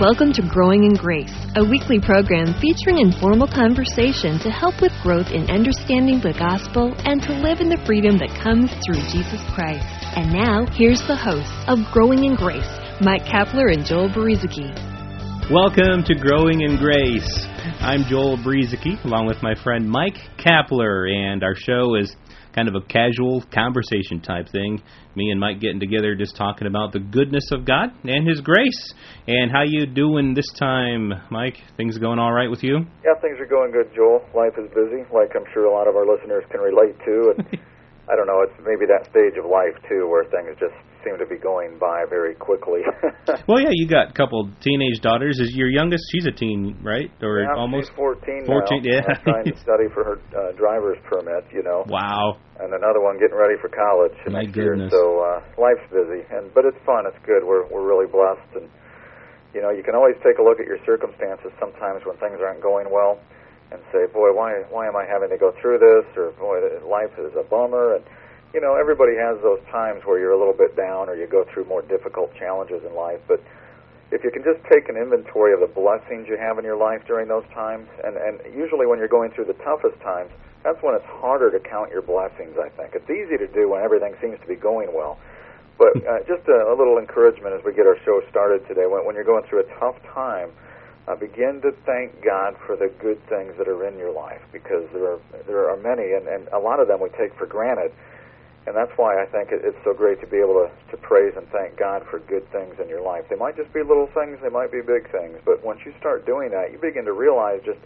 Welcome to Growing in Grace, a weekly program featuring informal conversation to help with growth in understanding the gospel and to live in the freedom that comes through Jesus Christ. And now, here's the hosts of Growing in Grace, Mike Kapler and Joel Brueseke. Welcome to Growing in Grace. I'm Joel Brueseke, along with my friend Mike Kapler, and our show is kind of a casual conversation type thing. Me and Mike getting together, just talking about the goodness of God and His grace. And how you doing this time, Mike? Things going all right with you? Yeah, things are going good, Joel. Life is busy, like I'm sure a lot of our listeners can relate to. And I don't know, it's maybe that stage of life too, where things just seem to be going by very quickly. well, yeah, you got a couple teenage daughters. Is your youngest? She's a teen, right? Or yeah, almost 14. 14, now. yeah. I'm trying to study for her uh, driver's permit. You know. Wow. And another one getting ready for college My next goodness. year. So uh, life's busy, and but it's fun. It's good. We're we're really blessed, and you know, you can always take a look at your circumstances sometimes when things aren't going well, and say, boy, why why am I having to go through this? Or boy, life is a bummer, and you know, everybody has those times where you're a little bit down or you go through more difficult challenges in life. But if you can just take an inventory of the blessings you have in your life during those times, and, and usually when you're going through the toughest times, that's when it's harder to count your blessings, I think. It's easy to do when everything seems to be going well. But uh, just a, a little encouragement as we get our show started today. When, when you're going through a tough time, uh, begin to thank God for the good things that are in your life because there are there are many, and, and a lot of them we take for granted and that's why I think it, it's so great to be able to, to praise and thank God for good things in your life. They might just be little things, they might be big things, but once you start doing that, you begin to realize just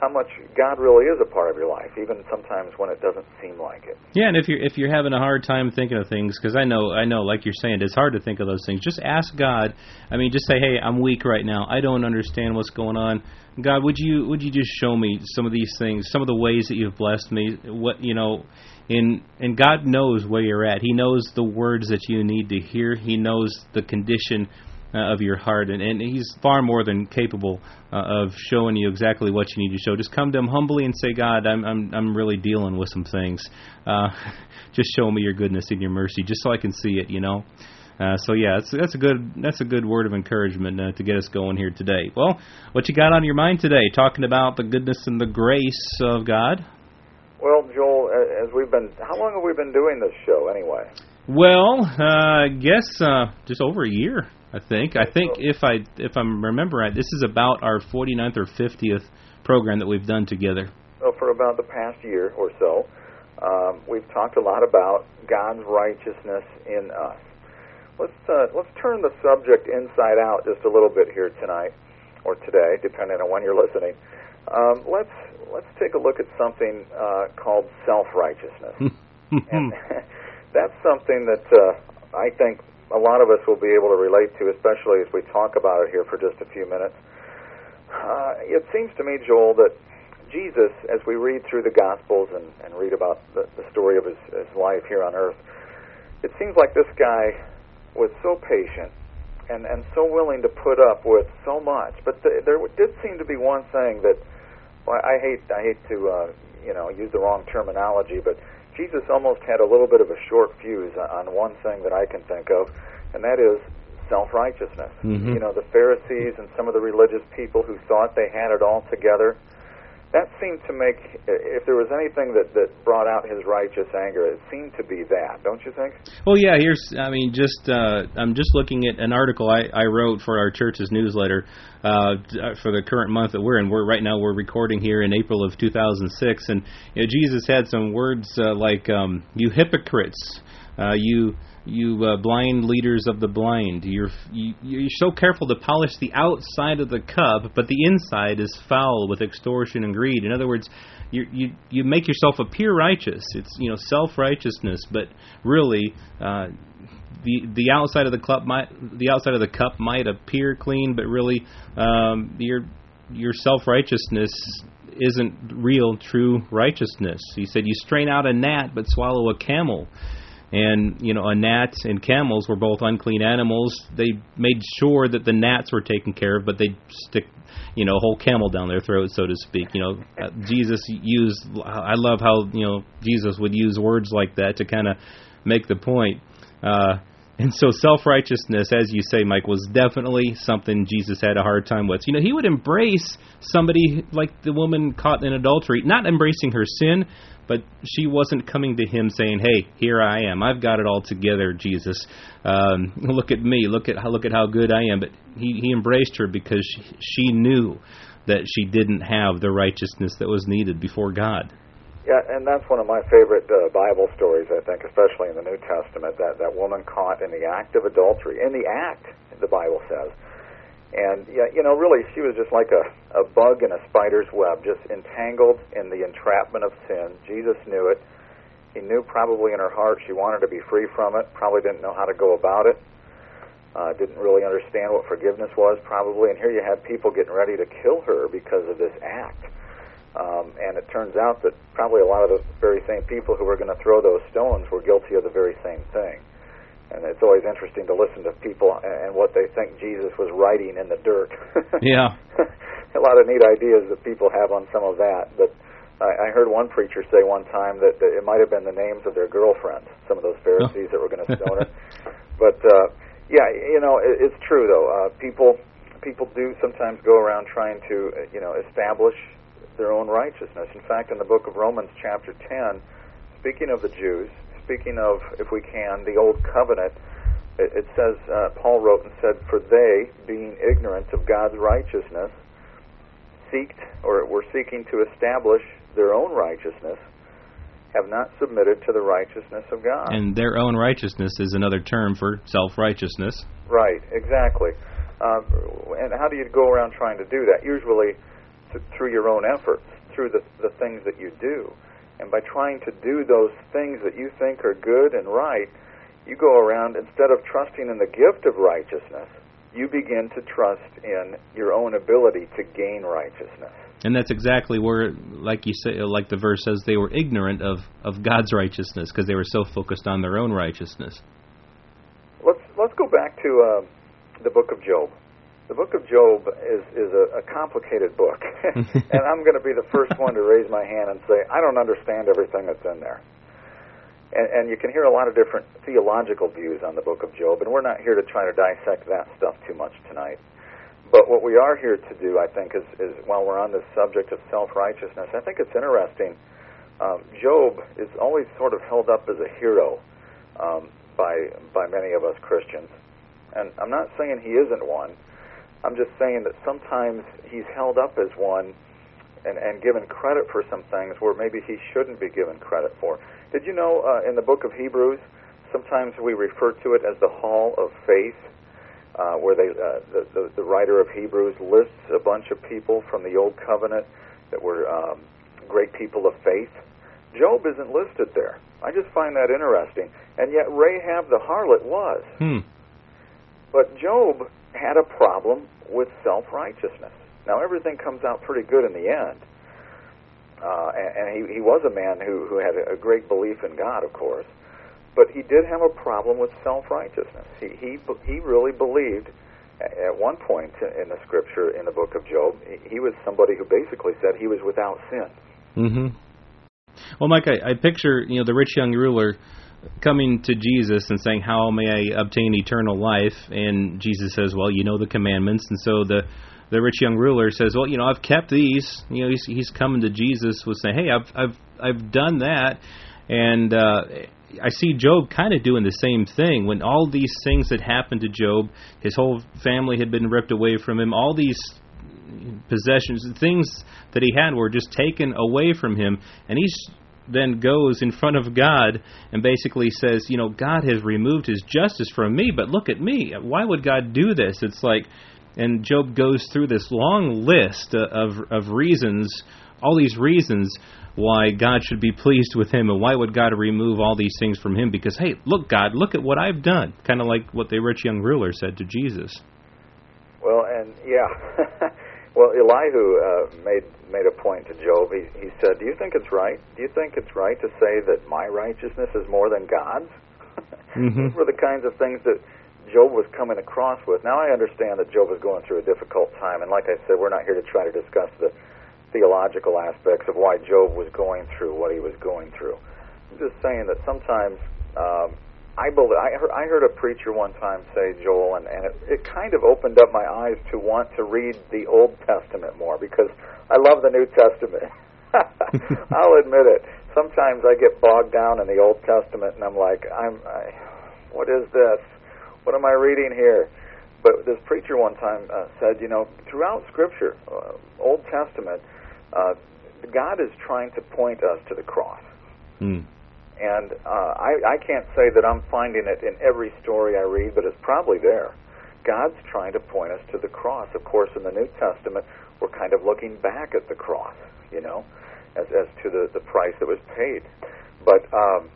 how much God really is a part of your life, even sometimes when it doesn't seem like it. Yeah, and if you're if you're having a hard time thinking of things, because I know I know, like you're saying, it's hard to think of those things. Just ask God. I mean, just say, "Hey, I'm weak right now. I don't understand what's going on. God, would you would you just show me some of these things, some of the ways that you've blessed me? What you know." and and God knows where you're at. He knows the words that you need to hear. He knows the condition uh, of your heart, and, and He's far more than capable uh, of showing you exactly what you need to show. Just come to Him humbly and say, God, I'm I'm I'm really dealing with some things. Uh, just show me your goodness and your mercy, just so I can see it. You know. Uh, so yeah, that's that's a good that's a good word of encouragement uh, to get us going here today. Well, what you got on your mind today? Talking about the goodness and the grace of God. Well, Joel, as we've been, how long have we been doing this show anyway? Well, uh, I guess uh, just over a year. I think. I think if I if I'm remember right, this is about our 49th or 50th program that we've done together. So for about the past year or so, um, we've talked a lot about God's righteousness in us. Let's uh, let's turn the subject inside out just a little bit here tonight or today, depending on when you're listening. Um, let's let's take a look at something uh, called self-righteousness. and that's something that uh, I think a lot of us will be able to relate to, especially as we talk about it here for just a few minutes. Uh, it seems to me, Joel, that Jesus, as we read through the Gospels and, and read about the, the story of his, his life here on earth, it seems like this guy was so patient and, and so willing to put up with so much. But the, there did seem to be one thing that well, I hate I hate to uh, you know use the wrong terminology, but Jesus almost had a little bit of a short fuse on one thing that I can think of, and that is self righteousness. Mm-hmm. You know, the Pharisees and some of the religious people who thought they had it all together. That seemed to make, if there was anything that, that brought out his righteous anger, it seemed to be that, don't you think? Well, yeah. Here's, I mean, just uh, I'm just looking at an article I, I wrote for our church's newsletter uh, for the current month that we're in. We're right now we're recording here in April of 2006, and you know, Jesus had some words uh, like um, "you hypocrites," uh, "you." You uh, blind leaders of the blind. You're you, you're so careful to polish the outside of the cup, but the inside is foul with extortion and greed. In other words, you you you make yourself appear righteous. It's you know self righteousness, but really. Uh, the the outside of the cup might the outside of the cup might appear clean, but really um, your your self righteousness isn't real, true righteousness. He said, "You strain out a gnat, but swallow a camel." And you know a gnat and camels were both unclean animals. They made sure that the gnats were taken care of but they'd stick you know a whole camel down their throat so to speak. You know uh, jesus used i love how you know jesus would use words like that to kind of make the point. Uh And so self righteousness, as you say, Mike, was definitely something Jesus had a hard time with. You know, he would embrace somebody like the woman caught in adultery, not embracing her sin, but she wasn't coming to him saying, "Hey, here I am. I've got it all together, Jesus. Um, look at me. Look at how look at how good I am." But he he embraced her because she, she knew that she didn't have the righteousness that was needed before God. Yeah, and that's one of my favorite uh, Bible stories, I think, especially in the New Testament, that, that woman caught in the act of adultery. In the act, the Bible says. And, you know, really, she was just like a, a bug in a spider's web, just entangled in the entrapment of sin. Jesus knew it. He knew probably in her heart she wanted to be free from it, probably didn't know how to go about it, uh, didn't really understand what forgiveness was, probably. And here you had people getting ready to kill her because of this act um, and it turns out that probably a lot of the very same people who were going to throw those stones were guilty of the very same thing. And it's always interesting to listen to people and what they think Jesus was writing in the dirt. yeah. a lot of neat ideas that people have on some of that. But I, I heard one preacher say one time that, that it might have been the names of their girlfriends, some of those Pharisees oh. that were going to stone her. But uh, yeah, you know, it, it's true though. Uh, people people do sometimes go around trying to uh, you know establish their own righteousness. In fact, in the book of Romans, chapter 10, speaking of the Jews, speaking of, if we can, the Old Covenant, it, it says, uh, Paul wrote and said, For they, being ignorant of God's righteousness, seeked, or were seeking to establish their own righteousness, have not submitted to the righteousness of God. And their own righteousness is another term for self righteousness. Right, exactly. Uh, and how do you go around trying to do that? Usually, th- through your own efforts, through the, the things that you do. And by trying to do those things that you think are good and right, you go around, instead of trusting in the gift of righteousness, you begin to trust in your own ability to gain righteousness. And that's exactly where, like you say, like the verse says, they were ignorant of, of God's righteousness because they were so focused on their own righteousness. Let's let's go back to uh, the book of Job the book of Job is is a, a complicated book, and I'm going to be the first one to raise my hand and say I don't understand everything that's in there. And, and you can hear a lot of different theological views on the book of Job, and we're not here to try to dissect that stuff too much tonight. But what we are here to do, I think, is, is while we're on this subject of self righteousness, I think it's interesting. Um, Job is always sort of held up as a hero um, by by many of us Christians, and I'm not saying he isn't one. I'm just saying that sometimes he's held up as one and, and given credit for some things where maybe he shouldn't be given credit for. Did you know uh, in the book of Hebrews, sometimes we refer to it as the Hall of Faith, uh, where they, uh, the, the, the writer of Hebrews lists a bunch of people from the Old Covenant that were um, great people of faith. Job isn't listed there. I just find that interesting. And yet Rahab the harlot was. Hmm. But Job had a problem with self righteousness. Now, everything comes out pretty good in the end. Uh, and, and he, he was a man who, who had a, great belief in God, of course. But he did have a problem with self righteousness. He, he, he really believed at one point in the scripture in the book of Job, he was somebody who basically said he was without sin. Mm-hmm. Well, Mike, I, I picture you know the rich young ruler coming to Jesus and saying, "How may I obtain eternal life?" And Jesus says, "Well, you know the commandments." And so the the rich young ruler says, "Well, you know, I've kept these." You know, he's he's coming to Jesus with saying, "Hey, I've I've I've done that," and uh, I see Job kind of doing the same thing. When all these things had happened to Job, his whole family had been ripped away from him. All these possessions, things that he had, were just taken away from him, and he's then goes in front of God and basically says, you know, God has removed his justice from me, but look at me. Why would God do this? It's like and Job goes through this long list of of reasons, all these reasons why God should be pleased with him and why would God remove all these things from him because hey, look God, look at what I've done. Kind of like what the rich young ruler said to Jesus. Well, and yeah. Well, Elihu uh, made made a point to Job. He he said, "Do you think it's right? Do you think it's right to say that my righteousness is more than God's?" mm-hmm. These were the kinds of things that Job was coming across with. Now I understand that Job was going through a difficult time, and like I said, we're not here to try to discuss the theological aspects of why Job was going through what he was going through. I'm just saying that sometimes um, I believe I heard, I heard a preacher one time say, Joel, and, and it, it kind of opened up my eyes to want to read the Old Testament more because I love the New Testament. I'll admit it. Sometimes I get bogged down in the Old Testament, and I'm like, I'm, I, what is this? What am I reading here? But this preacher one time uh, said, you know, throughout Scripture, uh, Old Testament, uh, God is trying to point us to the cross. Mm. And uh, I, I can't say that I'm finding it in every story I read, but it's probably there. God's trying to point us to the cross. Of course, in the New Testament, we're kind of looking back at the cross, you know, as, as to the, the price that was paid. But um,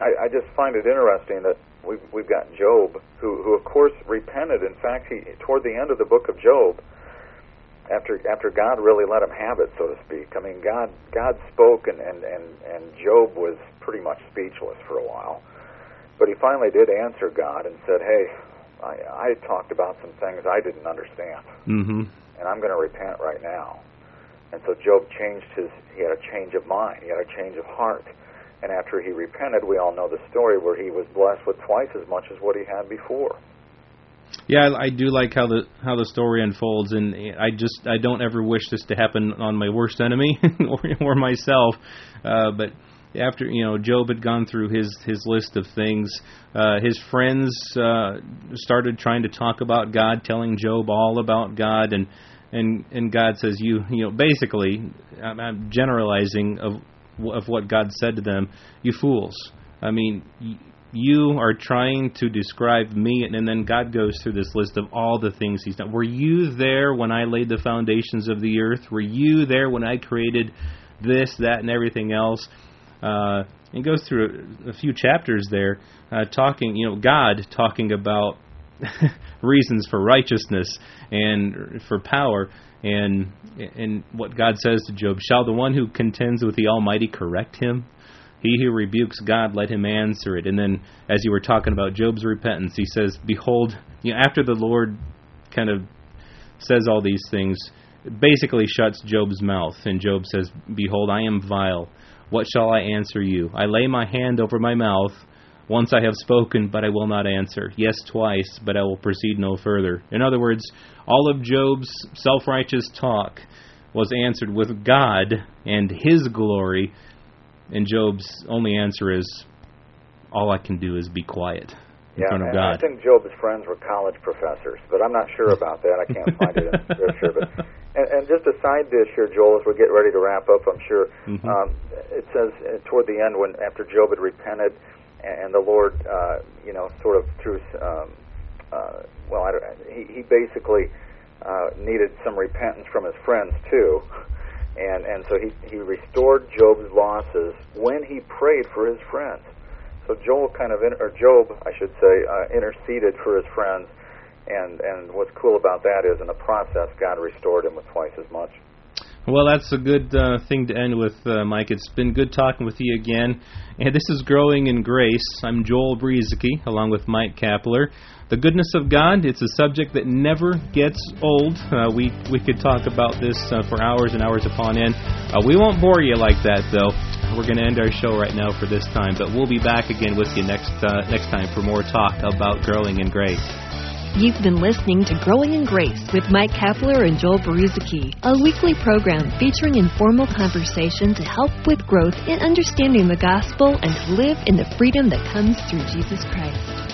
I, I just find it interesting that we've, we've got Job, who, who, of course, repented. In fact, he toward the end of the book of Job, after after God really let him have it, so to speak. I mean, God God spoke, and and and, and Job was pretty much speechless for a while. But he finally did answer God and said, "Hey, I, I talked about some things I didn't understand, mm-hmm. and I'm going to repent right now." And so Job changed his. He had a change of mind. He had a change of heart. And after he repented, we all know the story where he was blessed with twice as much as what he had before. Yeah, I, I do like how the how the story unfolds, and I just I don't ever wish this to happen on my worst enemy or, or myself. Uh, but after you know Job had gone through his his list of things, uh, his friends uh, started trying to talk about God, telling Job all about God, and and and God says you you know basically I'm, I'm generalizing of of what God said to them, you fools. I mean you are trying to describe me, and, and then God goes through this list of all the things He's done. Were you there when I laid the foundations of the earth? Were you there when I created this, that, and everything else? Uh, and goes through a, a few chapters there, uh, talking, you know, God talking about reasons for righteousness and for power, and and what God says to Job: Shall the one who contends with the Almighty correct him? He who rebukes God, let him answer it. And then, as you were talking about Job's repentance, he says, Behold, you know, after the Lord kind of says all these things, basically shuts Job's mouth. And Job says, Behold, I am vile. What shall I answer you? I lay my hand over my mouth. Once I have spoken, but I will not answer. Yes, twice, but I will proceed no further. In other words, all of Job's self righteous talk was answered with God and His glory and Job's only answer is, "All I can do is be quiet in yeah, front of God." I think Job's friends were college professors, but I'm not sure about that. I can't find it in Scripture. But and, and just a side dish here, Joel, as we get ready to wrap up, I'm sure mm-hmm. um, it says uh, toward the end when after Job had repented, and, and the Lord, uh, you know, sort of through, um, uh, well, I don't, he, he basically uh, needed some repentance from his friends too and and so he he restored Job's losses when he prayed for his friends. So Joel kind of or Job, I should say, uh, interceded for his friends, and and what's cool about that is in the process God restored him with twice as much. Well, that's a good uh, thing to end with, uh, Mike. It's been good talking with you again. And this is Growing in Grace. I'm Joel Brueseke, along with Mike Kapler. The goodness of God, it's a subject that never gets old. Uh, we, we could talk about this uh, for hours and hours upon end. Uh, we won't bore you like that, though. We're going to end our show right now for this time, but we'll be back again with you next, uh, next time for more talk about growing in grace. You've been listening to Growing in Grace with Mike Kapler and Joel Brueseke, a weekly program featuring informal conversation to help with growth in understanding the gospel and to live in the freedom that comes through Jesus Christ.